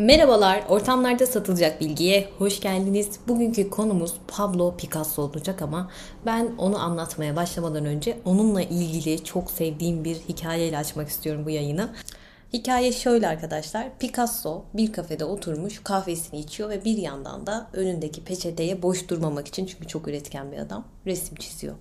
Merhabalar, ortamlarda satılacak bilgiye hoş geldiniz. Bugünkü konumuz Pablo Picasso olacak ama ben onu anlatmaya başlamadan önce onunla ilgili çok sevdiğim bir hikayeyle açmak istiyorum bu yayını. Hikaye şöyle arkadaşlar. Picasso bir kafede oturmuş kahvesini içiyor ve bir yandan da önündeki peçeteye boş durmamak için çünkü çok üretken bir adam resim çiziyor.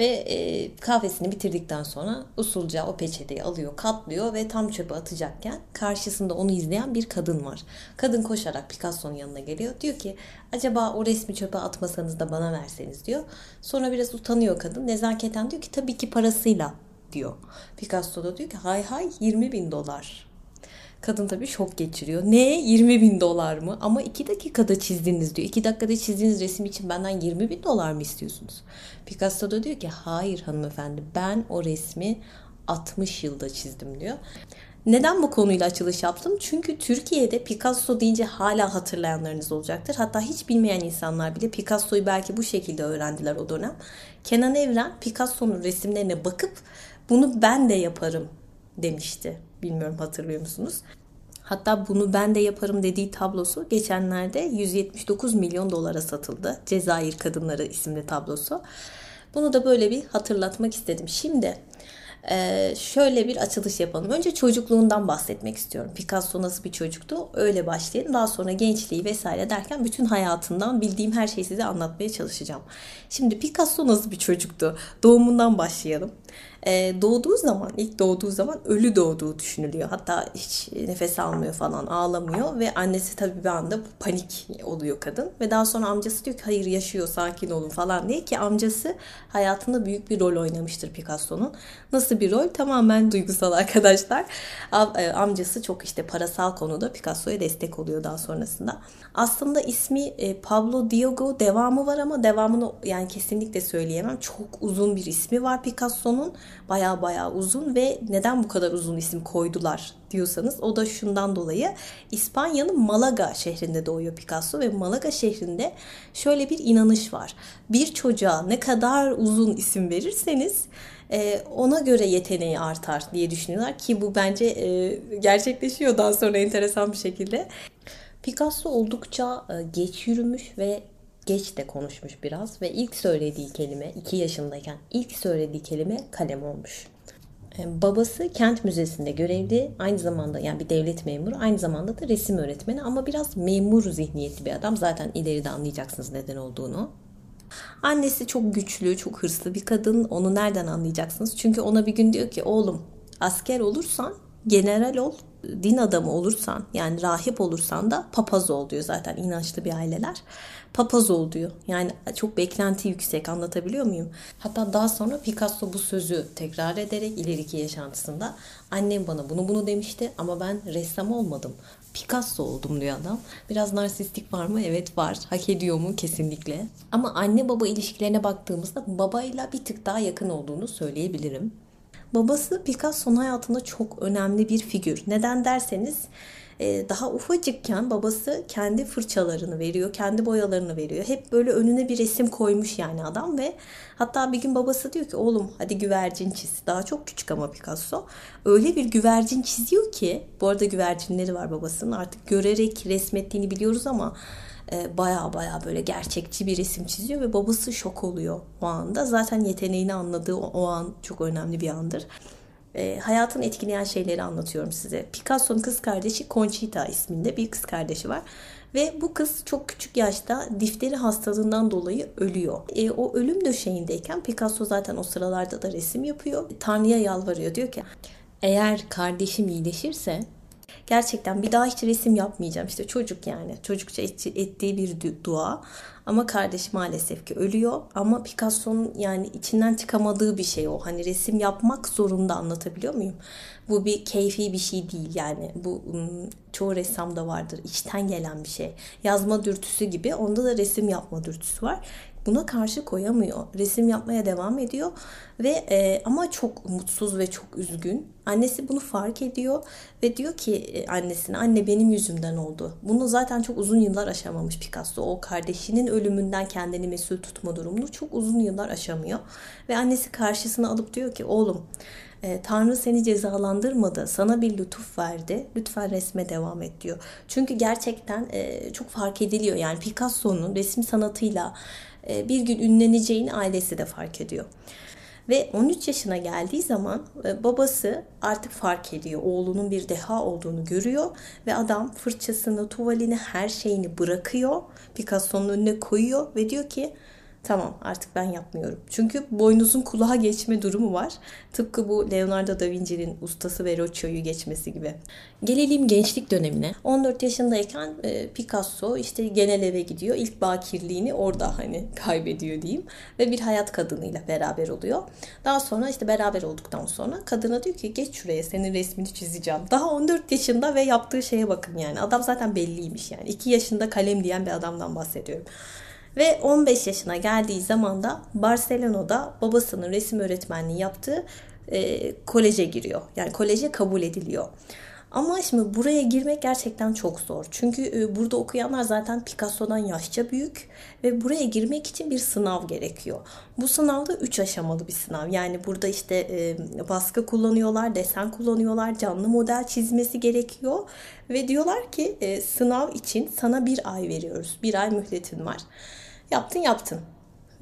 Ve e, kahvesini bitirdikten sonra usulca o peçeteyi alıyor, katlıyor ve tam çöpe atacakken karşısında onu izleyen bir kadın var. Kadın koşarak Picasso'nun yanına geliyor. Diyor ki acaba o resmi çöpe atmasanız da bana verseniz diyor. Sonra biraz utanıyor kadın. Nezaketen diyor ki tabii ki parasıyla diyor. Picasso da diyor ki hay hay 20 bin dolar. Kadın tabii şok geçiriyor. Ne 20 bin dolar mı? Ama 2 dakikada çizdiniz diyor. 2 dakikada çizdiğiniz resim için benden 20 bin dolar mı istiyorsunuz? Picasso da diyor ki hayır hanımefendi ben o resmi 60 yılda çizdim diyor. Neden bu konuyla açılış yaptım? Çünkü Türkiye'de Picasso deyince hala hatırlayanlarınız olacaktır. Hatta hiç bilmeyen insanlar bile Picasso'yu belki bu şekilde öğrendiler o dönem. Kenan Evren Picasso'nun resimlerine bakıp bunu ben de yaparım demişti. Bilmiyorum hatırlıyor musunuz? Hatta bunu ben de yaparım dediği tablosu geçenlerde 179 milyon dolara satıldı. Cezayir Kadınları isimli tablosu. Bunu da böyle bir hatırlatmak istedim. Şimdi ee, şöyle bir açılış yapalım. Önce çocukluğundan bahsetmek istiyorum. Picasso nasıl bir çocuktu? Öyle başlayalım. Daha sonra gençliği vesaire derken bütün hayatından bildiğim her şeyi size anlatmaya çalışacağım. Şimdi Picasso nasıl bir çocuktu? Doğumundan başlayalım. Ee, doğduğu zaman, ilk doğduğu zaman ölü doğduğu düşünülüyor. Hatta hiç nefes almıyor falan, ağlamıyor ve annesi tabii bir anda panik oluyor kadın. Ve daha sonra amcası diyor ki hayır yaşıyor, sakin olun falan diye ki amcası hayatında büyük bir rol oynamıştır Picasso'nun. Nasıl bir rol? Tamamen duygusal arkadaşlar. E, amcası çok işte parasal konuda Picasso'ya destek oluyor daha sonrasında. Aslında ismi e, Pablo Diogo devamı var ama devamını yani kesinlikle söyleyemem. Çok uzun bir ismi var Picasso'nun. Baya baya uzun ve neden bu kadar uzun isim koydular diyorsanız o da şundan dolayı İspanya'nın Malaga şehrinde doğuyor Picasso ve Malaga şehrinde şöyle bir inanış var. Bir çocuğa ne kadar uzun isim verirseniz e, ona göre yeteneği artar diye düşünüyorlar ki bu bence e, gerçekleşiyor daha sonra enteresan bir şekilde. Picasso oldukça e, geç yürümüş ve geç de konuşmuş biraz ve ilk söylediği kelime 2 yaşındayken ilk söylediği kelime kalem olmuş. E, babası kent müzesinde görevli, aynı zamanda yani bir devlet memuru, aynı zamanda da resim öğretmeni ama biraz memur zihniyeti bir adam. Zaten ileride anlayacaksınız neden olduğunu. Annesi çok güçlü, çok hırslı bir kadın. Onu nereden anlayacaksınız? Çünkü ona bir gün diyor ki oğlum asker olursan general ol, din adamı olursan yani rahip olursan da papaz ol diyor zaten inançlı bir aileler. Papaz ol diyor. Yani çok beklenti yüksek anlatabiliyor muyum? Hatta daha sonra Picasso bu sözü tekrar ederek ileriki yaşantısında annem bana bunu bunu demişti ama ben ressam olmadım. Picasso oldum diyor adam. Biraz narsistik var mı? Evet var. Hak ediyor mu? Kesinlikle. Ama anne baba ilişkilerine baktığımızda babayla bir tık daha yakın olduğunu söyleyebilirim. Babası Picasso'nun hayatında çok önemli bir figür. Neden derseniz e, daha ufacıkken babası kendi fırçalarını veriyor, kendi boyalarını veriyor. Hep böyle önüne bir resim koymuş yani adam ve hatta bir gün babası diyor ki oğlum hadi güvercin çiz. Daha çok küçük ama Picasso. Öyle bir güvercin çiziyor ki bu arada güvercinleri var babasının artık görerek resmettiğini biliyoruz ama baya baya böyle gerçekçi bir resim çiziyor ve babası şok oluyor o anda. Zaten yeteneğini anladığı o, o an çok önemli bir andır. E, hayatını etkileyen şeyleri anlatıyorum size. Picasso'nun kız kardeşi Conchita isminde bir kız kardeşi var. Ve bu kız çok küçük yaşta difteri hastalığından dolayı ölüyor. E, o ölüm döşeğindeyken Picasso zaten o sıralarda da resim yapıyor. Tanrı'ya yalvarıyor. Diyor ki eğer kardeşim iyileşirse gerçekten bir daha hiç resim yapmayacağım. İşte çocuk yani. Çocukça ettiği bir dua. Ama kardeş maalesef ki ölüyor. Ama Picasso'nun yani içinden çıkamadığı bir şey o. Hani resim yapmak zorunda anlatabiliyor muyum? Bu bir keyfi bir şey değil yani. Bu çoğu ressamda vardır. İçten gelen bir şey. Yazma dürtüsü gibi onda da resim yapma dürtüsü var. Buna karşı koyamıyor. Resim yapmaya devam ediyor ve e, ama çok mutsuz ve çok üzgün. Annesi bunu fark ediyor ve diyor ki e, annesine anne benim yüzümden oldu. Bunu zaten çok uzun yıllar aşamamış Picasso. O kardeşinin ölümünden kendini mesul tutma durumunu çok uzun yıllar aşamıyor. Ve annesi karşısına alıp diyor ki oğlum e, Tanrı seni cezalandırmadı. Sana bir lütuf verdi. Lütfen resme devam et diyor. Çünkü gerçekten e, çok fark ediliyor. Yani Picasso'nun resim sanatıyla bir gün ünleneceğini ailesi de fark ediyor. Ve 13 yaşına geldiği zaman e, babası artık fark ediyor. Oğlunun bir deha olduğunu görüyor ve adam fırçasını, tuvalini, her şeyini bırakıyor. Picasso'nun önüne koyuyor ve diyor ki tamam artık ben yapmıyorum. Çünkü boynuzun kulağa geçme durumu var. Tıpkı bu Leonardo da Vinci'nin ustası Verrocchio'yu geçmesi gibi. Gelelim gençlik dönemine. 14 yaşındayken e, Picasso işte genel eve gidiyor. İlk bakirliğini orada hani kaybediyor diyeyim. Ve bir hayat kadınıyla beraber oluyor. Daha sonra işte beraber olduktan sonra kadına diyor ki geç şuraya senin resmini çizeceğim. Daha 14 yaşında ve yaptığı şeye bakın yani. Adam zaten belliymiş yani. 2 yaşında kalem diyen bir adamdan bahsediyorum. Ve 15 yaşına geldiği zaman da Barcelona'da babasının resim öğretmenliği yaptığı e, koleje giriyor. Yani koleje kabul ediliyor. Ama şimdi buraya girmek gerçekten çok zor. Çünkü e, burada okuyanlar zaten Picasso'dan yaşça büyük ve buraya girmek için bir sınav gerekiyor. Bu sınavda 3 aşamalı bir sınav. Yani burada işte e, baskı kullanıyorlar, desen kullanıyorlar, canlı model çizmesi gerekiyor ve diyorlar ki e, sınav için sana bir ay veriyoruz. Bir ay mühletin var. Yaptın yaptın.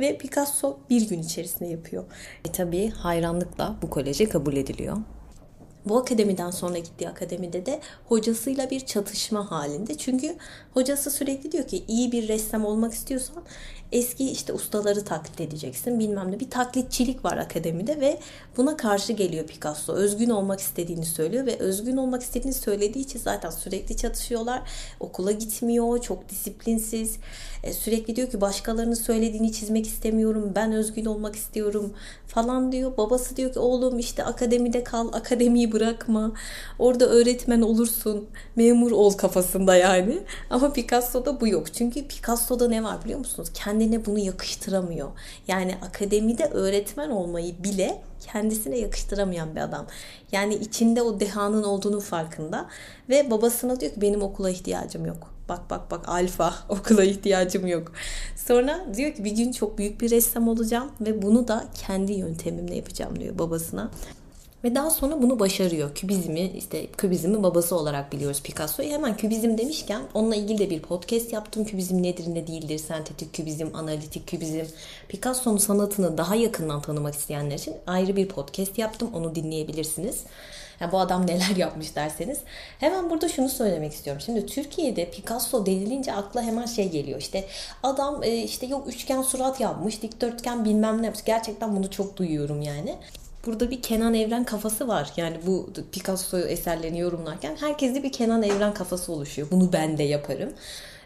Ve Picasso bir gün içerisinde yapıyor. E tabii hayranlıkla bu koleje kabul ediliyor. Bu akademiden sonra gittiği akademide de hocasıyla bir çatışma halinde. Çünkü hocası sürekli diyor ki iyi bir ressam olmak istiyorsan eski işte ustaları taklit edeceksin bilmem ne. Bir taklitçilik var akademide ve buna karşı geliyor Picasso. Özgün olmak istediğini söylüyor ve özgün olmak istediğini söylediği için zaten sürekli çatışıyorlar. Okula gitmiyor, çok disiplinsiz. E, sürekli diyor ki başkalarının söylediğini çizmek istemiyorum. Ben özgün olmak istiyorum falan diyor. Babası diyor ki oğlum işte akademide kal, akademiyi bırakma. Orada öğretmen olursun, memur ol kafasında yani. Ama Picasso'da bu yok. Çünkü Picasso'da ne var biliyor musunuz? Kendine bunu yakıştıramıyor. Yani akademide öğretmen olmayı bile kendisine yakıştıramayan bir adam. Yani içinde o dehanın olduğunu farkında ve babasına diyor ki benim okula ihtiyacım yok. Bak bak bak alfa okula ihtiyacım yok. Sonra diyor ki bir gün çok büyük bir ressam olacağım ve bunu da kendi yöntemimle yapacağım diyor babasına. Ve daha sonra bunu başarıyor. Kübizmi işte kübizmi babası olarak biliyoruz Picasso'yu. Hemen kübizm demişken onunla ilgili de bir podcast yaptım. Kübizm nedir ne değildir? Sentetik kübizm, analitik kübizm. Picasso'nun sanatını daha yakından tanımak isteyenler için ayrı bir podcast yaptım. Onu dinleyebilirsiniz. Ya bu adam neler yapmış derseniz. Hemen burada şunu söylemek istiyorum. Şimdi Türkiye'de Picasso denilince akla hemen şey geliyor. İşte adam e, işte yok üçgen surat yapmış, dikdörtgen bilmem ne yapmış. Gerçekten bunu çok duyuyorum yani burada bir Kenan Evren kafası var. Yani bu Picasso eserlerini yorumlarken herkeste bir Kenan Evren kafası oluşuyor. Bunu ben de yaparım.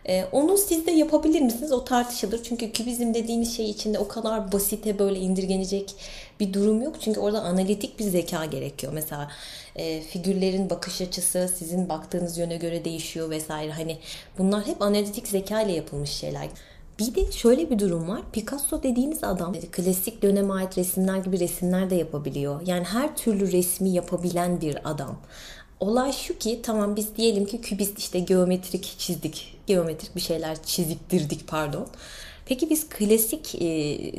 Ee, onu siz de yapabilir misiniz? O tartışılır. Çünkü kübizm dediğiniz şey içinde o kadar basite böyle indirgenecek bir durum yok. Çünkü orada analitik bir zeka gerekiyor. Mesela e, figürlerin bakış açısı sizin baktığınız yöne göre değişiyor vesaire. Hani bunlar hep analitik zeka ile yapılmış şeyler. Bir de şöyle bir durum var. Picasso dediğiniz adam klasik döneme ait resimler gibi resimler de yapabiliyor. Yani her türlü resmi yapabilen bir adam. Olay şu ki tamam biz diyelim ki kübist işte geometrik çizdik. Geometrik bir şeyler çiziktirdik pardon. Peki biz klasik e,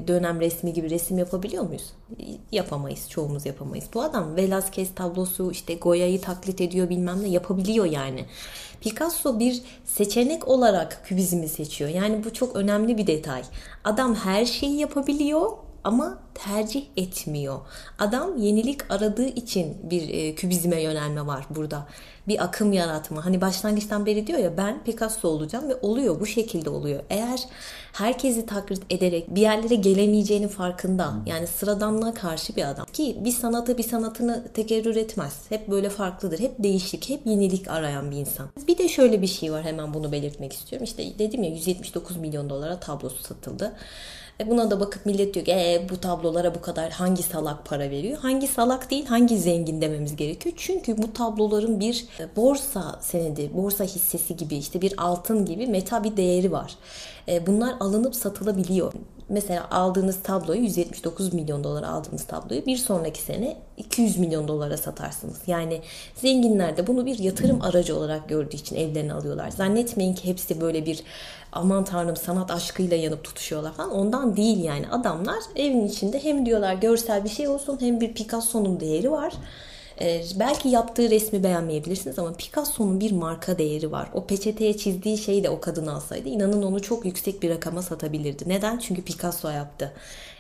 dönem resmi gibi resim yapabiliyor muyuz? Yapamayız. Çoğumuz yapamayız. Bu adam Velázquez tablosu işte Goya'yı taklit ediyor bilmem ne yapabiliyor yani. Picasso bir seçenek olarak kübizmi seçiyor. Yani bu çok önemli bir detay. Adam her şeyi yapabiliyor ama tercih etmiyor. Adam yenilik aradığı için bir e, kübizme yönelme var burada. Bir akım yaratma. Hani başlangıçtan beri diyor ya ben Picasso olacağım ve oluyor bu şekilde oluyor. Eğer herkesi taklit ederek bir yerlere gelemeyeceğinin farkında. Yani sıradanlığa karşı bir adam. Ki bir sanatı bir sanatını tekerrür etmez. Hep böyle farklıdır. Hep değişik, hep yenilik arayan bir insan. Bir de şöyle bir şey var hemen bunu belirtmek istiyorum. İşte dedim ya 179 milyon dolara tablosu satıldı. E buna da bakıp millet diyor ki e, bu tablolara bu kadar hangi salak para veriyor? Hangi salak değil hangi zengin dememiz gerekiyor. Çünkü bu tabloların bir e, borsa senedi, borsa hissesi gibi işte bir altın gibi meta bir değeri var. E, bunlar alınıp satılabiliyor. Mesela aldığınız tabloyu 179 milyon dolara aldığınız tabloyu bir sonraki sene 200 milyon dolara satarsınız. Yani zenginler de bunu bir yatırım aracı olarak gördüğü için evlerini alıyorlar. Zannetmeyin ki hepsi böyle bir aman tanrım sanat aşkıyla yanıp tutuşuyorlar falan. Ondan değil yani. Adamlar evin içinde hem diyorlar görsel bir şey olsun hem bir Picasso'nun değeri var. Ee, belki yaptığı resmi beğenmeyebilirsiniz ama Picasso'nun bir marka değeri var. O peçeteye çizdiği şeyi de o kadın alsaydı inanın onu çok yüksek bir rakama satabilirdi. Neden? Çünkü Picasso yaptı.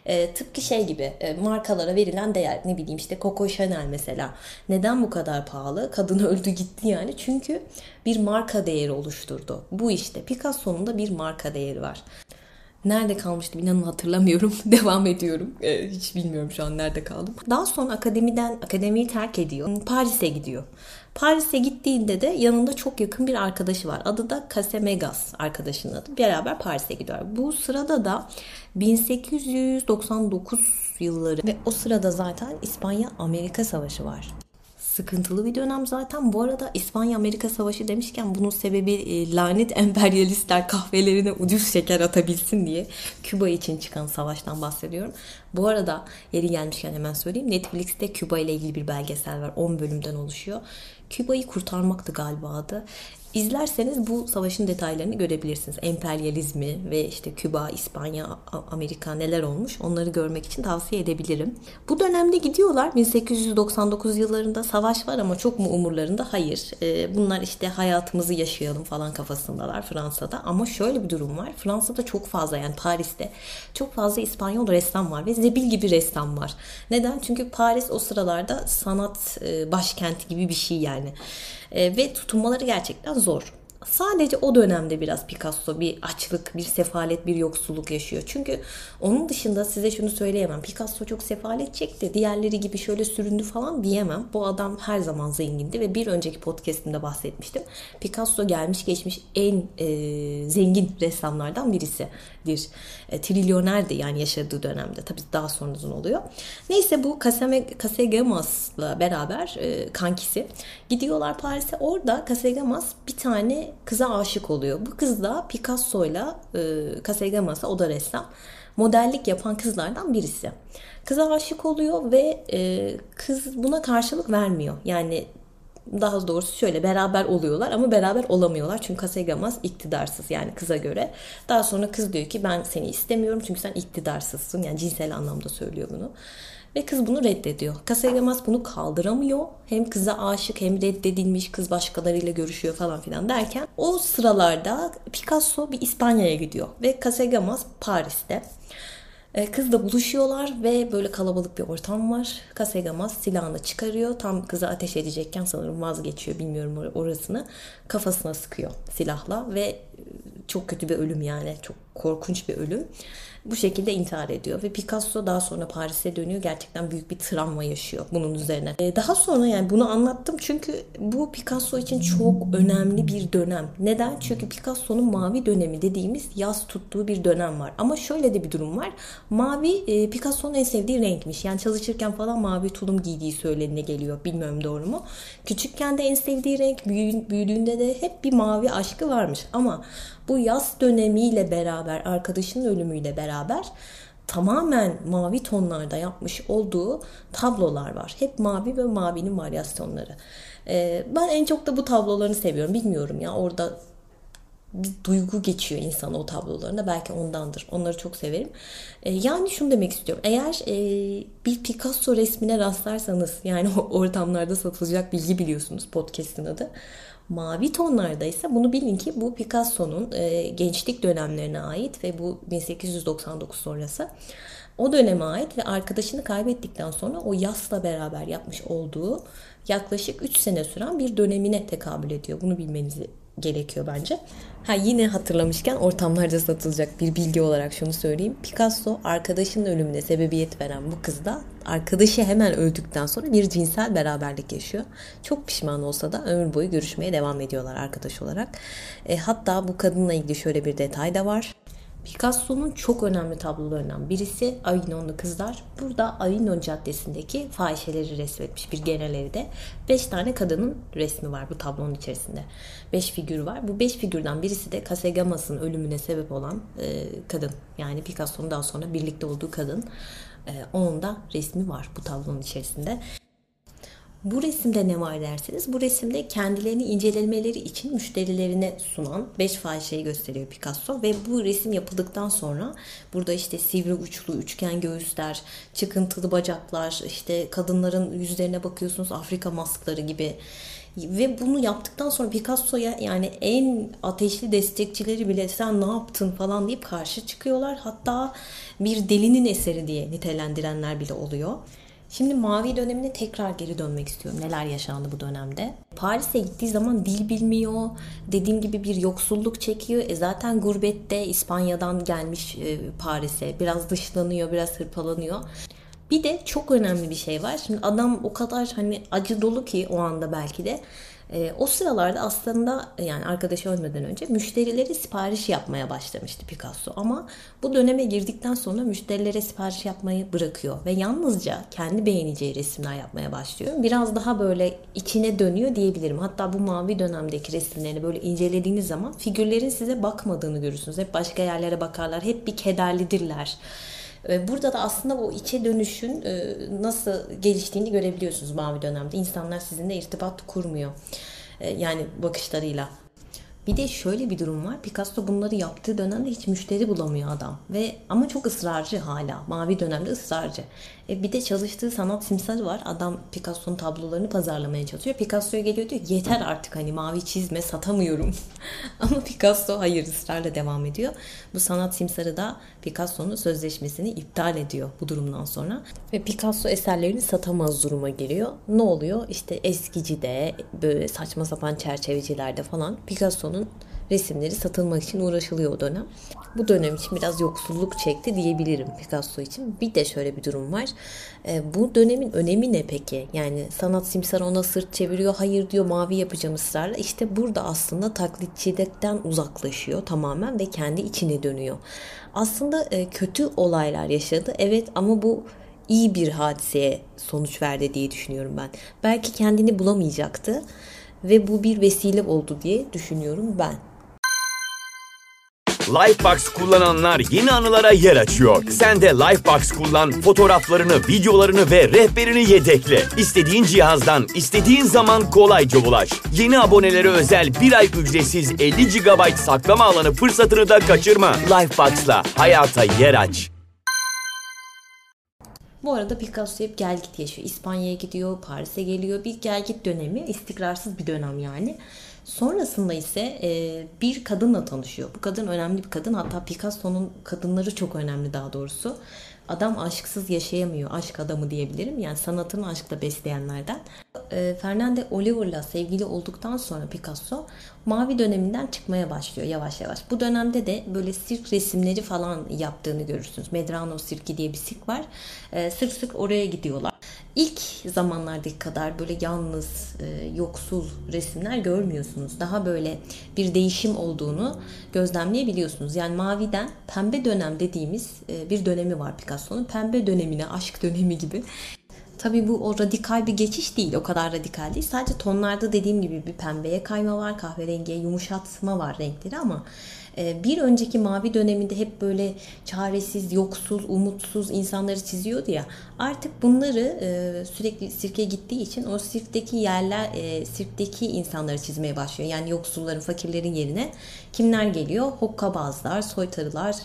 E, tıpkı şey gibi e, markalara verilen değer ne bileyim işte Coco Chanel mesela. Neden bu kadar pahalı? Kadın öldü gitti yani. Çünkü bir marka değeri oluşturdu. Bu işte Picasso'nun da bir marka değeri var. Nerede kalmıştım inanın hatırlamıyorum. Devam ediyorum. Ee, hiç bilmiyorum şu an nerede kaldım. Daha sonra akademiden akademiyi terk ediyor. Paris'e gidiyor. Paris'e gittiğinde de yanında çok yakın bir arkadaşı var. Adı da Casemegas arkadaşının adı. Beraber Paris'e gidiyor. Bu sırada da 1899 yılları ve o sırada zaten İspanya-Amerika Savaşı var sıkıntılı bir dönem zaten. Bu arada İspanya-Amerika Savaşı demişken bunun sebebi e, lanet emperyalistler kahvelerine ucuz şeker atabilsin diye Küba için çıkan savaştan bahsediyorum. Bu arada yeri gelmişken hemen söyleyeyim. Netflix'te Küba ile ilgili bir belgesel var. 10 bölümden oluşuyor. Küba'yı kurtarmaktı galiba adı. İzlerseniz bu savaşın detaylarını görebilirsiniz. Emperyalizmi ve işte Küba, İspanya, Amerika neler olmuş onları görmek için tavsiye edebilirim. Bu dönemde gidiyorlar. 1899 yıllarında savaş var ama çok mu umurlarında? Hayır. Ee, bunlar işte hayatımızı yaşayalım falan kafasındalar Fransa'da. Ama şöyle bir durum var. Fransa'da çok fazla yani Paris'te çok fazla İspanyol ressam var ve zebil gibi ressam var. Neden? Çünkü Paris o sıralarda sanat e, başkenti gibi bir şey yani. E, ve tutunmaları gerçekten zor. Sadece o dönemde biraz Picasso bir açlık, bir sefalet, bir yoksulluk yaşıyor. Çünkü onun dışında size şunu söyleyemem. Picasso çok sefalet çekti. Diğerleri gibi şöyle süründü falan diyemem. Bu adam her zaman zengindi ve bir önceki podcastimde bahsetmiştim. Picasso gelmiş geçmiş en e, zengin ressamlardan birisidir. E, trilyonerdi yani yaşadığı dönemde. Tabii daha sonradan oluyor. Neyse bu Casagemas'la beraber e, kankisi gidiyorlar Paris'e. Orada Casagemas bir tane kıza aşık oluyor. Bu kız da Picasso'yla e, Casagemas'a o da ressam modellik yapan kızlardan birisi. Kıza aşık oluyor ve e, kız buna karşılık vermiyor. Yani daha doğrusu şöyle beraber oluyorlar ama beraber olamıyorlar. Çünkü Kasegamas iktidarsız yani kıza göre. Daha sonra kız diyor ki ben seni istemiyorum çünkü sen iktidarsızsın. Yani cinsel anlamda söylüyor bunu. Ve kız bunu reddediyor. Kasegamas bunu kaldıramıyor. Hem kıza aşık hem reddedilmiş kız başkalarıyla görüşüyor falan filan derken o sıralarda Picasso bir İspanya'ya gidiyor ve Kasegamas Paris'te. E, kızla buluşuyorlar ve böyle kalabalık bir ortam var. Kasegamas silahını çıkarıyor. Tam kıza ateş edecekken sanırım vazgeçiyor bilmiyorum orasını. Kafasına sıkıyor silahla ve e, çok kötü bir ölüm yani. Çok korkunç bir ölüm bu şekilde intihar ediyor ve Picasso daha sonra Paris'e dönüyor. Gerçekten büyük bir travma yaşıyor bunun üzerine. Ee, daha sonra yani bunu anlattım çünkü bu Picasso için çok önemli bir dönem. Neden? Çünkü Picasso'nun mavi dönemi dediğimiz yaz tuttuğu bir dönem var. Ama şöyle de bir durum var. Mavi e, Picasso'nun en sevdiği renkmiş. Yani çalışırken falan mavi tulum giydiği söylenine geliyor. Bilmiyorum doğru mu? Küçükken de en sevdiği renk, büyüdüğünde de hep bir mavi aşkı varmış. Ama bu yaz dönemiyle beraber, arkadaşının ölümüyle beraber tamamen mavi tonlarda yapmış olduğu tablolar var. Hep mavi ve mavinin varyasyonları. Ee, ben en çok da bu tablolarını seviyorum. Bilmiyorum ya orada bir duygu geçiyor insan o tablolarında. Belki ondandır. Onları çok severim. Ee, yani şunu demek istiyorum. Eğer e, bir Picasso resmine rastlarsanız yani ortamlarda satılacak bilgi biliyorsunuz podcast'in adı. Mavi tonlarda ise bunu bilin ki bu Picasso'nun e, gençlik dönemlerine ait ve bu 1899 sonrası o döneme ait ve arkadaşını kaybettikten sonra o yasla beraber yapmış olduğu yaklaşık 3 sene süren bir dönemine tekabül ediyor. Bunu bilmenizi gerekiyor bence. Ha yine hatırlamışken ortamlarda satılacak bir bilgi olarak şunu söyleyeyim. Picasso arkadaşının ölümüne sebebiyet veren bu kız da arkadaşı hemen öldükten sonra bir cinsel beraberlik yaşıyor. Çok pişman olsa da ömür boyu görüşmeye devam ediyorlar arkadaş olarak. E, hatta bu kadınla ilgili şöyle bir detay da var. Picasso'nun çok önemli tablolarından birisi Avignonlu Kızlar. Burada Avignon Caddesi'ndeki fahişeleri resmetmiş bir genel de. Beş tane kadının resmi var bu tablonun içerisinde. Beş figür var. Bu beş figürden birisi de Casagemas'ın ölümüne sebep olan e, kadın. Yani Picasso'nun daha sonra birlikte olduğu kadın. E, onun da resmi var bu tablonun içerisinde. Bu resimde ne var derseniz bu resimde kendilerini incelemeleri için müşterilerine sunan 5 fahişeyi gösteriyor Picasso ve bu resim yapıldıktan sonra burada işte sivri uçlu üçgen göğüsler, çıkıntılı bacaklar, işte kadınların yüzlerine bakıyorsunuz Afrika maskları gibi ve bunu yaptıktan sonra Picasso'ya yani en ateşli destekçileri bile sen ne yaptın falan deyip karşı çıkıyorlar. Hatta bir delinin eseri diye nitelendirenler bile oluyor. Şimdi mavi dönemine tekrar geri dönmek istiyorum. Neler yaşandı bu dönemde? Paris'e gittiği zaman dil bilmiyor. Dediğim gibi bir yoksulluk çekiyor. E zaten gurbette İspanya'dan gelmiş e, Paris'e. Biraz dışlanıyor, biraz hırpalanıyor. Bir de çok önemli bir şey var. Şimdi adam o kadar hani acı dolu ki o anda belki de e, o sıralarda aslında yani arkadaşı ölmeden önce müşterilere sipariş yapmaya başlamıştı Picasso. Ama bu döneme girdikten sonra müşterilere sipariş yapmayı bırakıyor ve yalnızca kendi beğeneceği resimler yapmaya başlıyor. Biraz daha böyle içine dönüyor diyebilirim. Hatta bu mavi dönemdeki resimlerini böyle incelediğiniz zaman figürlerin size bakmadığını görürsünüz. Hep başka yerlere bakarlar. Hep bir kederlidirler. Burada da aslında o içe dönüşün e, nasıl geliştiğini görebiliyorsunuz mavi dönemde. İnsanlar sizinle irtibat kurmuyor. E, yani bakışlarıyla. Bir de şöyle bir durum var. Picasso bunları yaptığı dönemde hiç müşteri bulamıyor adam. Ve ama çok ısrarcı hala. Mavi dönemde ısrarcı. E bir de çalıştığı sanat simsarı var. Adam Picasso'nun tablolarını pazarlamaya çalışıyor. Picasso'ya geliyor diyor yeter artık hani mavi çizme satamıyorum. ama Picasso hayır ısrarla devam ediyor. Bu sanat simsarı da Picasso'nun sözleşmesini iptal ediyor bu durumdan sonra. Ve Picasso eserlerini satamaz duruma geliyor. Ne oluyor? İşte eskicide böyle saçma sapan çerçevecilerde falan Picasso'nun resimleri satılmak için uğraşılıyor o dönem. Bu dönem için biraz yoksulluk çekti diyebilirim Picasso için. Bir de şöyle bir durum var. E, bu dönemin önemi ne peki? Yani sanat simsar ona sırt çeviriyor. Hayır diyor mavi yapacağım ısrarla. İşte burada aslında taklitçilikten uzaklaşıyor tamamen ve kendi içine dönüyor. Aslında e, kötü olaylar yaşadı. Evet ama bu iyi bir hadiseye sonuç verdi diye düşünüyorum ben. Belki kendini bulamayacaktı ve bu bir vesile oldu diye düşünüyorum ben. Lifebox kullananlar yeni anılara yer açıyor. Sen de Lifebox kullan, fotoğraflarını, videolarını ve rehberini yedekle. İstediğin cihazdan, istediğin zaman kolayca ulaş. Yeni abonelere özel bir ay ücretsiz 50 GB saklama alanı fırsatını da kaçırma. Lifebox'la hayata yer aç. Bu arada Picasso hep gel git yaşıyor. İspanya'ya gidiyor, Paris'e geliyor. Bir gel git dönemi, istikrarsız bir dönem yani. Sonrasında ise e, bir kadınla tanışıyor. Bu kadın önemli bir kadın. Hatta Picasso'nun kadınları çok önemli daha doğrusu. Adam aşksız yaşayamıyor. Aşk adamı diyebilirim. Yani sanatını aşkla besleyenlerden. E, Fernande Oliver'la sevgili olduktan sonra Picasso mavi döneminden çıkmaya başlıyor yavaş yavaş. Bu dönemde de böyle sirk resimleri falan yaptığını görürsünüz. Medrano Sirki diye bir sirk var. E, sık sık oraya gidiyorlar ilk zamanlardaki kadar böyle yalnız, e, yoksul resimler görmüyorsunuz. Daha böyle bir değişim olduğunu gözlemleyebiliyorsunuz. Yani maviden pembe dönem dediğimiz e, bir dönemi var Picasso'nun. Pembe dönemine, aşk dönemi gibi. Tabii bu o radikal bir geçiş değil. O kadar radikal değil. Sadece tonlarda dediğim gibi bir pembeye kayma var. Kahverengiye yumuşatma var renkleri ama bir önceki mavi döneminde hep böyle çaresiz, yoksul, umutsuz insanları çiziyordu ya. Artık bunları e, sürekli sirke gittiği için o sirkteki yerler, e, sirkteki insanları çizmeye başlıyor. Yani yoksulların, fakirlerin yerine kimler geliyor? Hokkabazlar, soytarılar,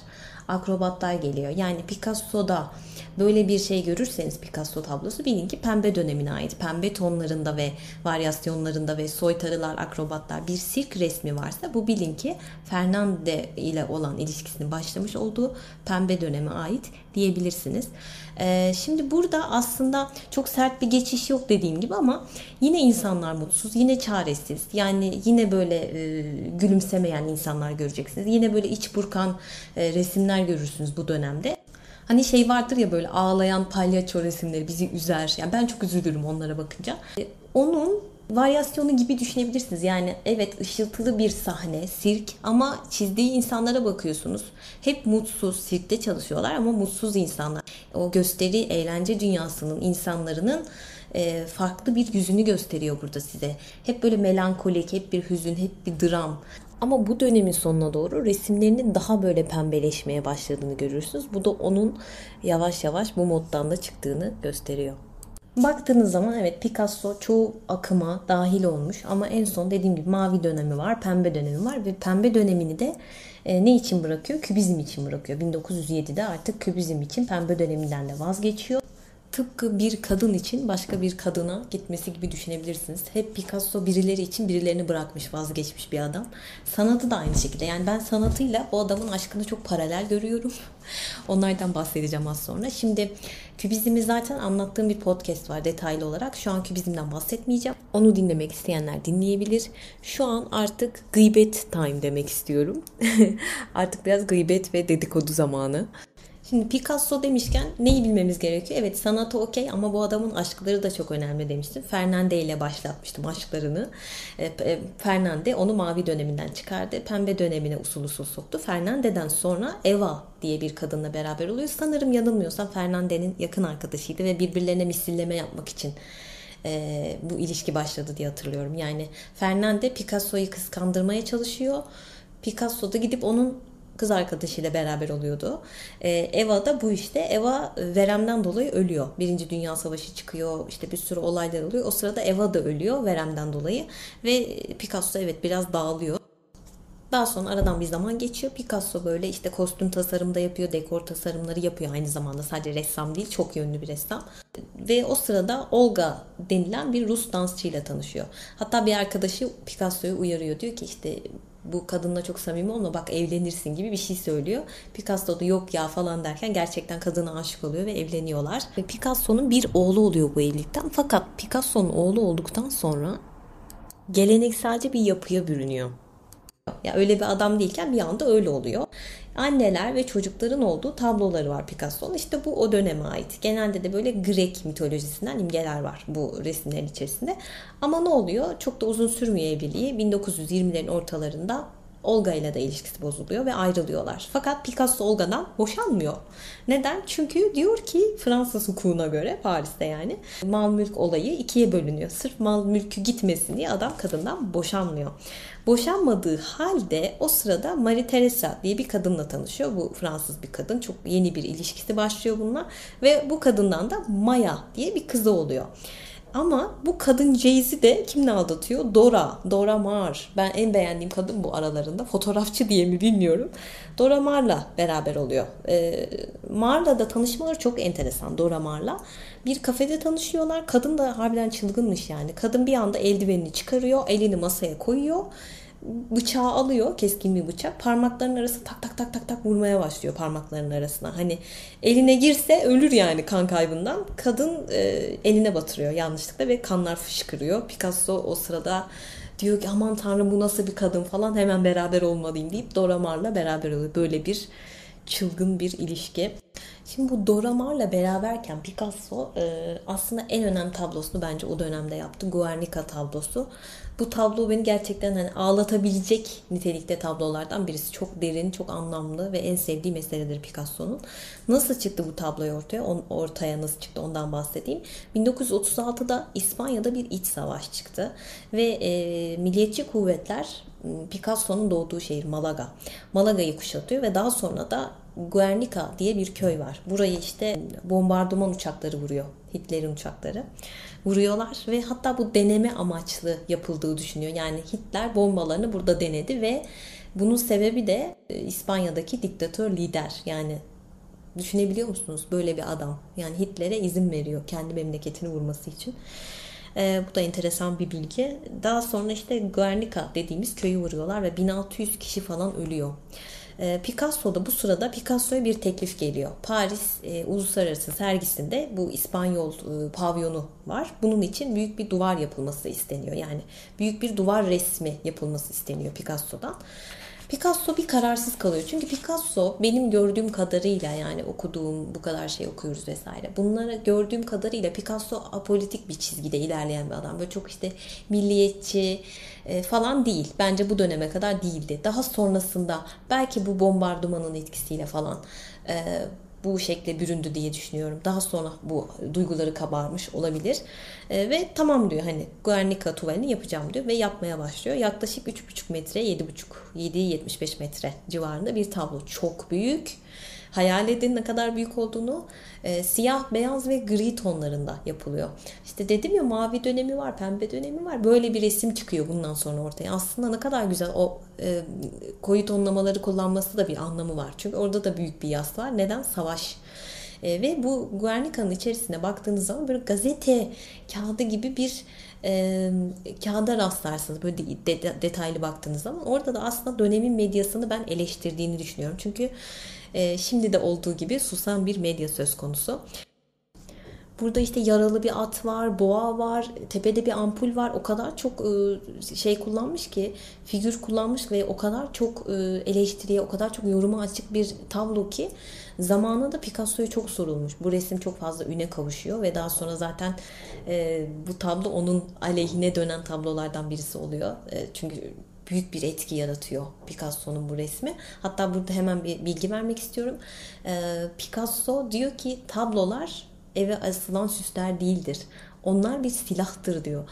akrobatlar geliyor. Yani Picasso'da böyle bir şey görürseniz Picasso tablosu bilin ki pembe dönemine ait. Pembe tonlarında ve varyasyonlarında ve soytarılar, akrobatlar bir sirk resmi varsa bu bilin ki Fernande ile olan ilişkisinin başlamış olduğu pembe döneme ait diyebilirsiniz. Ee, şimdi burada aslında çok sert bir geçiş yok dediğim gibi ama yine insanlar mutsuz, yine çaresiz. Yani yine böyle e, gülümsemeyen insanlar göreceksiniz. Yine böyle iç burkan e, resimler görürsünüz bu dönemde. Hani şey vardır ya böyle ağlayan palyaço resimleri bizi üzer. Yani ben çok üzülürüm onlara bakınca. E, onun varyasyonu gibi düşünebilirsiniz. Yani evet ışıltılı bir sahne, sirk ama çizdiği insanlara bakıyorsunuz. Hep mutsuz, sirkte çalışıyorlar ama mutsuz insanlar. O gösteri, eğlence dünyasının insanların e, farklı bir yüzünü gösteriyor burada size. Hep böyle melankolik, hep bir hüzün, hep bir dram. Ama bu dönemin sonuna doğru resimlerinin daha böyle pembeleşmeye başladığını görürsünüz. Bu da onun yavaş yavaş bu moddan da çıktığını gösteriyor. Baktığınız zaman evet Picasso çoğu akıma dahil olmuş ama en son dediğim gibi mavi dönemi var, pembe dönemi var ve pembe dönemini de e, ne için bırakıyor? Kübizm için bırakıyor. 1907'de artık kübizm için pembe döneminden de vazgeçiyor tıpkı bir kadın için başka bir kadına gitmesi gibi düşünebilirsiniz. Hep Picasso birileri için birilerini bırakmış, vazgeçmiş bir adam. Sanatı da aynı şekilde. Yani ben sanatıyla o adamın aşkını çok paralel görüyorum. Onlardan bahsedeceğim az sonra. Şimdi kübizmi zaten anlattığım bir podcast var detaylı olarak. Şu an kübizmden bahsetmeyeceğim. Onu dinlemek isteyenler dinleyebilir. Şu an artık gıybet time demek istiyorum. artık biraz gıybet ve dedikodu zamanı. Şimdi Picasso demişken neyi bilmemiz gerekiyor? Evet sanatı okey ama bu adamın aşkları da çok önemli demiştim. Fernande ile başlatmıştım aşklarını. E, e, Fernande onu mavi döneminden çıkardı. Pembe dönemine usul usul soktu. Fernande'den sonra Eva diye bir kadınla beraber oluyor. Sanırım yanılmıyorsam Fernande'nin yakın arkadaşıydı ve birbirlerine misilleme yapmak için e, bu ilişki başladı diye hatırlıyorum. Yani Fernande Picasso'yu kıskandırmaya çalışıyor. Picasso da gidip onun kız arkadaşıyla beraber oluyordu. E, Eva da bu işte. Eva veremden dolayı ölüyor. Birinci Dünya Savaşı çıkıyor. İşte bir sürü olaylar oluyor. O sırada Eva da ölüyor veremden dolayı. Ve Picasso evet biraz dağılıyor. Daha sonra aradan bir zaman geçiyor. Picasso böyle işte kostüm tasarımı da yapıyor, dekor tasarımları yapıyor aynı zamanda. Sadece ressam değil, çok yönlü bir ressam. Ve o sırada Olga denilen bir Rus dansçıyla tanışıyor. Hatta bir arkadaşı Picasso'yu uyarıyor. Diyor ki işte bu kadınla çok samimi olma bak evlenirsin gibi bir şey söylüyor. Picasso da yok ya falan derken gerçekten kadına aşık oluyor ve evleniyorlar. Ve Picasso'nun bir oğlu oluyor bu evlilikten. Fakat Picasso'nun oğlu olduktan sonra gelenekselce bir yapıya bürünüyor. Ya öyle bir adam değilken bir anda öyle oluyor. Anneler ve çocukların olduğu tabloları var Picasso'nun. İşte bu o döneme ait. Genelde de böyle Grek mitolojisinden imgeler var bu resimlerin içerisinde. Ama ne oluyor? Çok da uzun sürmüyor evliliği. 1920'lerin ortalarında Olga ile de ilişkisi bozuluyor ve ayrılıyorlar. Fakat Picasso Olga'dan boşanmıyor. Neden? Çünkü diyor ki Fransız hukukuna göre Paris'te yani mal mülk olayı ikiye bölünüyor. Sırf mal mülkü gitmesin diye adam kadından boşanmıyor. Boşanmadığı halde o sırada Marie Teresa diye bir kadınla tanışıyor. Bu Fransız bir kadın. Çok yeni bir ilişkisi başlıyor bununla. Ve bu kadından da Maya diye bir kızı oluyor. Ama bu kadın Jay'si de kimle aldatıyor? Dora. Dora Maar. Ben en beğendiğim kadın bu aralarında. Fotoğrafçı diye mi bilmiyorum. Dora Maar'la beraber oluyor. Ee, Maar'la da tanışmaları çok enteresan. Dora Maar'la. Bir kafede tanışıyorlar. Kadın da harbiden çılgınmış yani. Kadın bir anda eldivenini çıkarıyor. Elini masaya koyuyor bıçağı alıyor keskin bir bıçak parmaklarının arası tak tak tak tak tak vurmaya başlıyor parmaklarının arasına. Hani eline girse ölür yani kan kaybından. Kadın e, eline batırıyor yanlışlıkla ve kanlar fışkırıyor. Picasso o sırada diyor ki aman tanrım bu nasıl bir kadın falan hemen beraber olmalıyım deyip Dora Mar'la beraber oluyor. Böyle bir çılgın bir ilişki. Şimdi bu Dora Mar'la beraberken Picasso e, aslında en önemli tablosunu bence o dönemde yaptı. Guernica tablosu. Bu tablo beni gerçekten hani ağlatabilecek nitelikte tablolardan birisi. Çok derin, çok anlamlı ve en sevdiğim eseridir Picasso'nun. Nasıl çıktı bu tabloyu ortaya? ortaya nasıl çıktı ondan bahsedeyim. 1936'da İspanya'da bir iç savaş çıktı ve e, milliyetçi kuvvetler Picasso'nun doğduğu şehir Malaga. Malaga'yı kuşatıyor ve daha sonra da Guernica diye bir köy var. Burayı işte bombardıman uçakları vuruyor. Hitler'in uçakları vuruyorlar ve hatta bu deneme amaçlı yapıldığı düşünüyor. Yani Hitler bombalarını burada denedi ve bunun sebebi de e, İspanya'daki diktatör lider. Yani düşünebiliyor musunuz böyle bir adam? Yani Hitler'e izin veriyor kendi memleketini vurması için. E, bu da enteresan bir bilgi. Daha sonra işte Guernica dediğimiz köyü vuruyorlar ve 1600 kişi falan ölüyor. E, Picasso da bu sırada Picasso'ya bir teklif geliyor. Paris e, Uluslararası Sergisi'nde bu İspanyol e, pavyonu var. Bunun için büyük bir duvar yapılması isteniyor. Yani büyük bir duvar resmi yapılması isteniyor Picasso'dan. Picasso bir kararsız kalıyor. Çünkü Picasso benim gördüğüm kadarıyla yani okuduğum bu kadar şey okuyoruz vesaire. Bunları gördüğüm kadarıyla Picasso apolitik bir çizgide ilerleyen bir adam. Böyle çok işte milliyetçi e, falan değil. Bence bu döneme kadar değildi. Daha sonrasında belki bu bombardımanın etkisiyle falan e, bu şekle büründü diye düşünüyorum. Daha sonra bu duyguları kabarmış olabilir. E, ve tamam diyor hani Guernica tuvalini yapacağım diyor ve yapmaya başlıyor. Yaklaşık 3,5 metre, 7,5, 7-75 metre civarında bir tablo. Çok büyük. Hayal edin ne kadar büyük olduğunu. E, siyah, beyaz ve gri tonlarında yapılıyor. İşte dedim ya mavi dönemi var, pembe dönemi var. Böyle bir resim çıkıyor bundan sonra ortaya. Aslında ne kadar güzel o e, koyu tonlamaları kullanması da bir anlamı var. Çünkü orada da büyük bir yas var. Neden? Savaş. E, ve bu Guernica'nın içerisine baktığınız zaman böyle gazete kağıdı gibi bir e, kağıda rastlarsınız böyle de, de, detaylı baktığınız zaman. Orada da aslında dönemin medyasını ben eleştirdiğini düşünüyorum. Çünkü e, şimdi de olduğu gibi susan bir medya söz konusu. Burada işte yaralı bir at var, boğa var, tepede bir ampul var. O kadar çok e, şey kullanmış ki, figür kullanmış ve o kadar çok e, eleştiriye, o kadar çok yoruma açık bir tablo ki zamanında Picasso'ya çok sorulmuş. Bu resim çok fazla üne kavuşuyor ve daha sonra zaten e, bu tablo onun aleyhine dönen tablolardan birisi oluyor. Çünkü büyük bir etki yaratıyor Picasso'nun bu resmi. Hatta burada hemen bir bilgi vermek istiyorum. Picasso diyor ki tablolar eve asılan süsler değildir. Onlar bir silahtır diyor.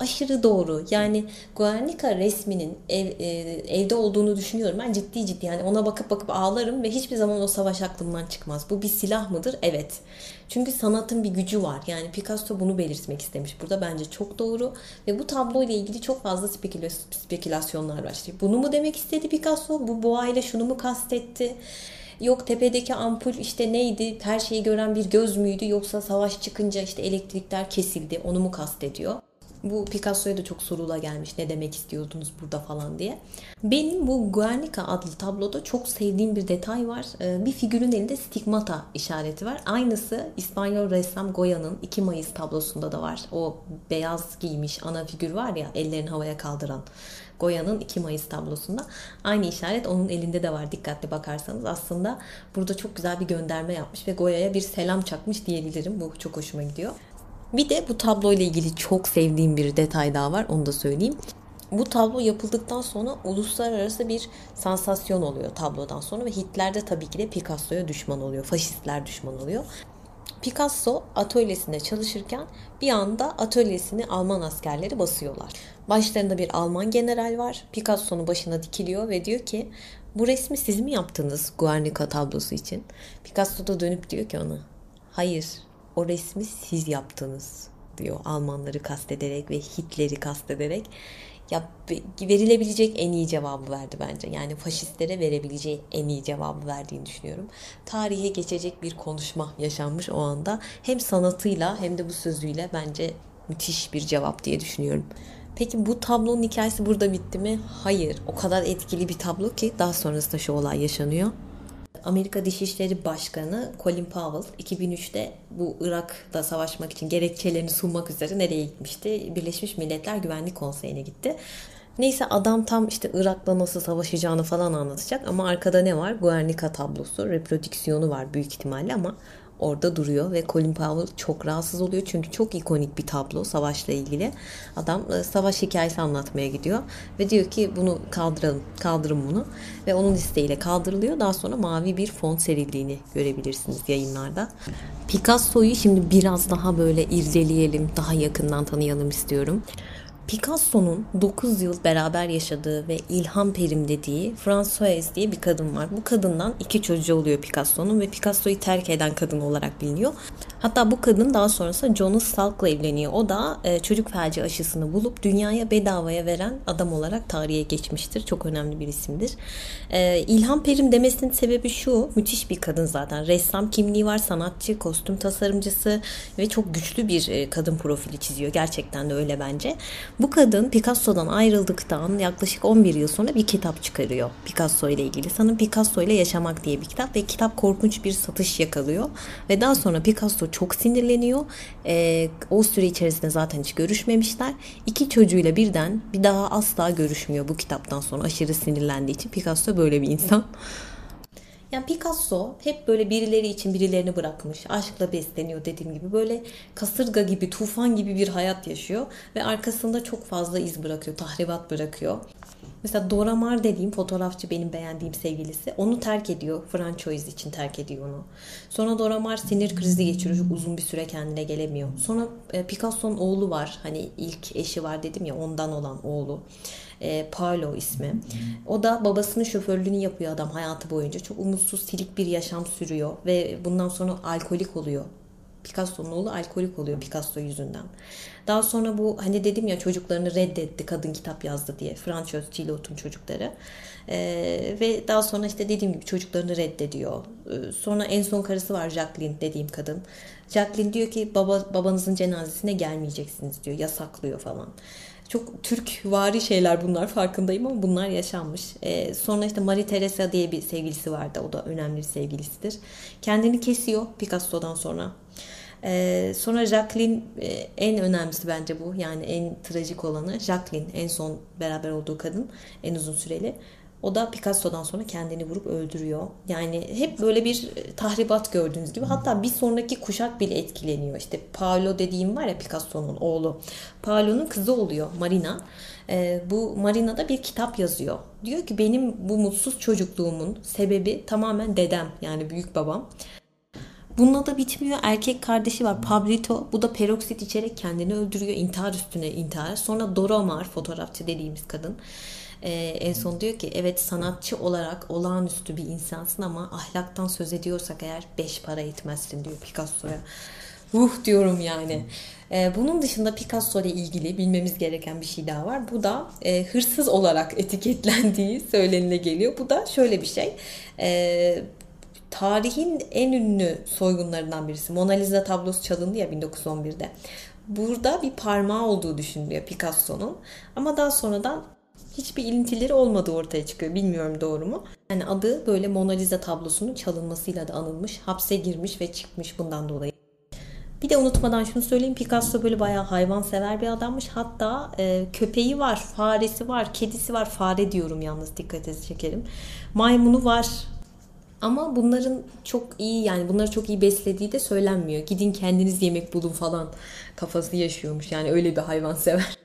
Aşırı doğru. Yani Guernica resminin ev, e, evde olduğunu düşünüyorum. Ben ciddi ciddi yani ona bakıp bakıp ağlarım ve hiçbir zaman o savaş aklımdan çıkmaz. Bu bir silah mıdır? Evet. Çünkü sanatın bir gücü var. Yani Picasso bunu belirtmek istemiş. Burada bence çok doğru. Ve bu tablo ile ilgili çok fazla spekülasyonlar var. İşte bunu mu demek istedi Picasso? Bu boğa ile şunu mu kastetti? Yok tepedeki ampul işte neydi? Her şeyi gören bir göz müydü? Yoksa savaş çıkınca işte elektrikler kesildi. Onu mu kastediyor? Bu Picasso'ya da çok sorula gelmiş ne demek istiyordunuz burada falan diye. Benim bu Guernica adlı tabloda çok sevdiğim bir detay var. Ee, bir figürün elinde stigmata işareti var. Aynısı İspanyol ressam Goya'nın 2 Mayıs tablosunda da var. O beyaz giymiş ana figür var ya ellerini havaya kaldıran. Goya'nın 2 Mayıs tablosunda. Aynı işaret onun elinde de var dikkatli bakarsanız. Aslında burada çok güzel bir gönderme yapmış ve Goya'ya bir selam çakmış diyebilirim. Bu çok hoşuma gidiyor. Bir de bu tablo ile ilgili çok sevdiğim bir detay daha var. Onu da söyleyeyim. Bu tablo yapıldıktan sonra uluslararası bir sansasyon oluyor tablodan sonra ve Hitler de tabii ki de Picasso'ya düşman oluyor. Faşistler düşman oluyor. Picasso atölyesinde çalışırken bir anda atölyesini Alman askerleri basıyorlar. Başlarında bir Alman general var. Picasso'nun başına dikiliyor ve diyor ki bu resmi siz mi yaptınız Guernica tablosu için? Picasso da dönüp diyor ki ona hayır o resmi siz yaptınız diyor Almanları kastederek ve Hitler'i kastederek ya verilebilecek en iyi cevabı verdi bence. Yani faşistlere verebileceği en iyi cevabı verdiğini düşünüyorum. Tarihe geçecek bir konuşma yaşanmış o anda. Hem sanatıyla hem de bu sözüyle bence müthiş bir cevap diye düşünüyorum. Peki bu tablonun hikayesi burada bitti mi? Hayır. O kadar etkili bir tablo ki daha sonrasında şu olay yaşanıyor. Amerika Dışişleri Başkanı Colin Powell 2003'te bu Irak'ta savaşmak için gerekçelerini sunmak üzere nereye gitmişti? Birleşmiş Milletler Güvenlik Konseyi'ne gitti. Neyse adam tam işte Irak'la nasıl savaşacağını falan anlatacak ama arkada ne var? Guernica tablosu, reprodüksiyonu var büyük ihtimalle ama orada duruyor ve Colin Powell çok rahatsız oluyor çünkü çok ikonik bir tablo savaşla ilgili. Adam e, savaş hikayesi anlatmaya gidiyor ve diyor ki bunu kaldıralım, kaldırın bunu ve onun isteğiyle kaldırılıyor. Daha sonra mavi bir fon serildiğini görebilirsiniz yayınlarda. Picasso'yu şimdi biraz daha böyle irdeleyelim, daha yakından tanıyalım istiyorum. Picasso'nun 9 yıl beraber yaşadığı ve ilham perim dediği Françoise diye bir kadın var. Bu kadından iki çocuğu oluyor Picasso'nun ve Picasso'yu terk eden kadın olarak biliniyor. Hatta bu kadın daha sonrasında Jonas Salk'la evleniyor. O da e, çocuk felci aşısını bulup dünyaya bedavaya veren adam olarak tarihe geçmiştir. Çok önemli bir isimdir. E, İlham Perim demesinin sebebi şu. Müthiş bir kadın zaten. Ressam kimliği var, sanatçı, kostüm tasarımcısı ve çok güçlü bir e, kadın profili çiziyor. Gerçekten de öyle bence. Bu kadın Picasso'dan ayrıldıktan yaklaşık 11 yıl sonra bir kitap çıkarıyor Picasso ile ilgili. Sanırım Picasso ile Yaşamak diye bir kitap ve kitap korkunç bir satış yakalıyor. Ve daha sonra Picasso çok sinirleniyor. Ee, o süre içerisinde zaten hiç görüşmemişler. İki çocuğuyla birden bir daha asla görüşmüyor bu kitaptan sonra aşırı sinirlendiği için. Picasso böyle bir insan. Yani Picasso hep böyle birileri için birilerini bırakmış. Aşkla besleniyor dediğim gibi. Böyle kasırga gibi, tufan gibi bir hayat yaşıyor. Ve arkasında çok fazla iz bırakıyor, tahribat bırakıyor. Mesela Dora Maar dediğim fotoğrafçı benim beğendiğim sevgilisi. Onu terk ediyor. Franchise için terk ediyor onu. Sonra Dora Maar sinir krizi geçiriyor. Çok uzun bir süre kendine gelemiyor. Sonra e, Picasso'nun oğlu var. Hani ilk eşi var dedim ya ondan olan oğlu. E, Paolo ismi. O da babasının şoförlüğünü yapıyor adam hayatı boyunca. Çok umutsuz, silik bir yaşam sürüyor. Ve bundan sonra alkolik oluyor. Picasso'nun oğlu alkolik oluyor Picasso yüzünden. Daha sonra bu hani dedim ya çocuklarını reddetti kadın kitap yazdı diye. Françöz Cilot'un çocukları. Ee, ve daha sonra işte dediğim gibi çocuklarını reddediyor. Ee, sonra en son karısı var Jacqueline dediğim kadın. Jacqueline diyor ki baba babanızın cenazesine gelmeyeceksiniz diyor. Yasaklıyor falan. Çok Türk vari şeyler bunlar farkındayım ama bunlar yaşanmış. Ee, sonra işte Marie Teresa diye bir sevgilisi vardı. O da önemli bir sevgilisidir. Kendini kesiyor Picasso'dan sonra. Ee, sonra Jacqueline e, en önemlisi bence bu. Yani en trajik olanı Jacqueline en son beraber olduğu kadın en uzun süreli. O da Picasso'dan sonra kendini vurup öldürüyor. Yani hep böyle bir e, tahribat gördüğünüz gibi. Hatta bir sonraki kuşak bile etkileniyor. İşte Paolo dediğim var ya Picasso'nun oğlu. Paolo'nun kızı oluyor Marina. Ee, bu Marina da bir kitap yazıyor. Diyor ki benim bu mutsuz çocukluğumun sebebi tamamen dedem yani büyük babam. Bununla da bitmiyor. Erkek kardeşi var Pablito. Bu da peroksit içerek kendini öldürüyor. intihar üstüne intihar. Sonra Dora Maar fotoğrafçı dediğimiz kadın. Ee, en son diyor ki evet sanatçı olarak olağanüstü bir insansın ama ahlaktan söz ediyorsak eğer beş para etmezsin diyor Picasso'ya. Ruh diyorum yani. Ee, bunun dışında Picasso ile ilgili bilmemiz gereken bir şey daha var. Bu da e, hırsız olarak etiketlendiği söylenile geliyor. Bu da şöyle bir şey. E, tarihin en ünlü soygunlarından birisi. Mona Lisa tablosu çalındı ya 1911'de. Burada bir parmağı olduğu düşünülüyor Picasso'nun. Ama daha sonradan hiçbir ilintileri olmadığı ortaya çıkıyor. Bilmiyorum doğru mu? Yani adı böyle Mona Lisa tablosunun çalınmasıyla da anılmış. Hapse girmiş ve çıkmış bundan dolayı. Bir de unutmadan şunu söyleyeyim. Picasso böyle bayağı hayvan sever bir adammış. Hatta e, köpeği var, faresi var, kedisi var. Fare diyorum yalnız dikkatinizi çekerim. Maymunu var. Ama bunların çok iyi yani bunları çok iyi beslediği de söylenmiyor. Gidin kendiniz yemek bulun falan kafası yaşıyormuş. Yani öyle bir hayvan sever.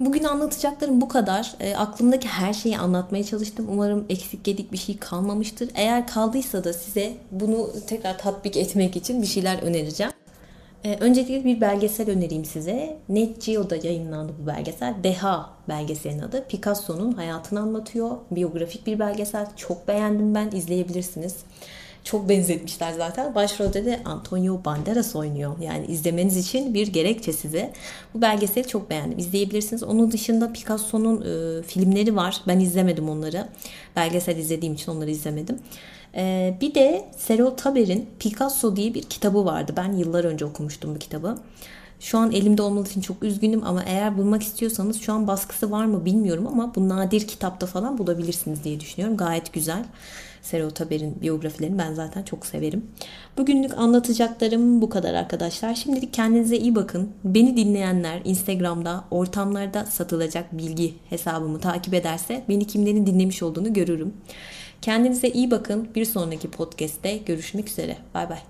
Bugün anlatacaklarım bu kadar. E, aklımdaki her şeyi anlatmaya çalıştım. Umarım eksik gedik bir şey kalmamıştır. Eğer kaldıysa da size bunu tekrar tatbik etmek için bir şeyler önereceğim. Ee, öncelikle bir belgesel önereyim size. Net Geo'da yayınlandı bu belgesel. Deha belgeselin adı. Picasso'nun hayatını anlatıyor. Biyografik bir belgesel. Çok beğendim ben. İzleyebilirsiniz. Çok benzetmişler zaten. Başrolde de Antonio Banderas oynuyor. Yani izlemeniz için bir gerekçe size. Bu belgeseli çok beğendim. İzleyebilirsiniz. Onun dışında Picasso'nun e, filmleri var. Ben izlemedim onları. Belgesel izlediğim için onları izlemedim. Ee, bir de Serol Taber'in Picasso diye bir kitabı vardı. Ben yıllar önce okumuştum bu kitabı. Şu an elimde olmadığı için çok üzgünüm ama eğer bulmak istiyorsanız şu an baskısı var mı bilmiyorum ama bu nadir kitapta falan bulabilirsiniz diye düşünüyorum. Gayet güzel. Serol Taber'in biyografilerini ben zaten çok severim. Bugünlük anlatacaklarım bu kadar arkadaşlar. Şimdilik kendinize iyi bakın. Beni dinleyenler Instagram'da ortamlarda satılacak bilgi hesabımı takip ederse beni kimlerin dinlemiş olduğunu görürüm. Kendinize iyi bakın. Bir sonraki podcast'te görüşmek üzere. Bay bay.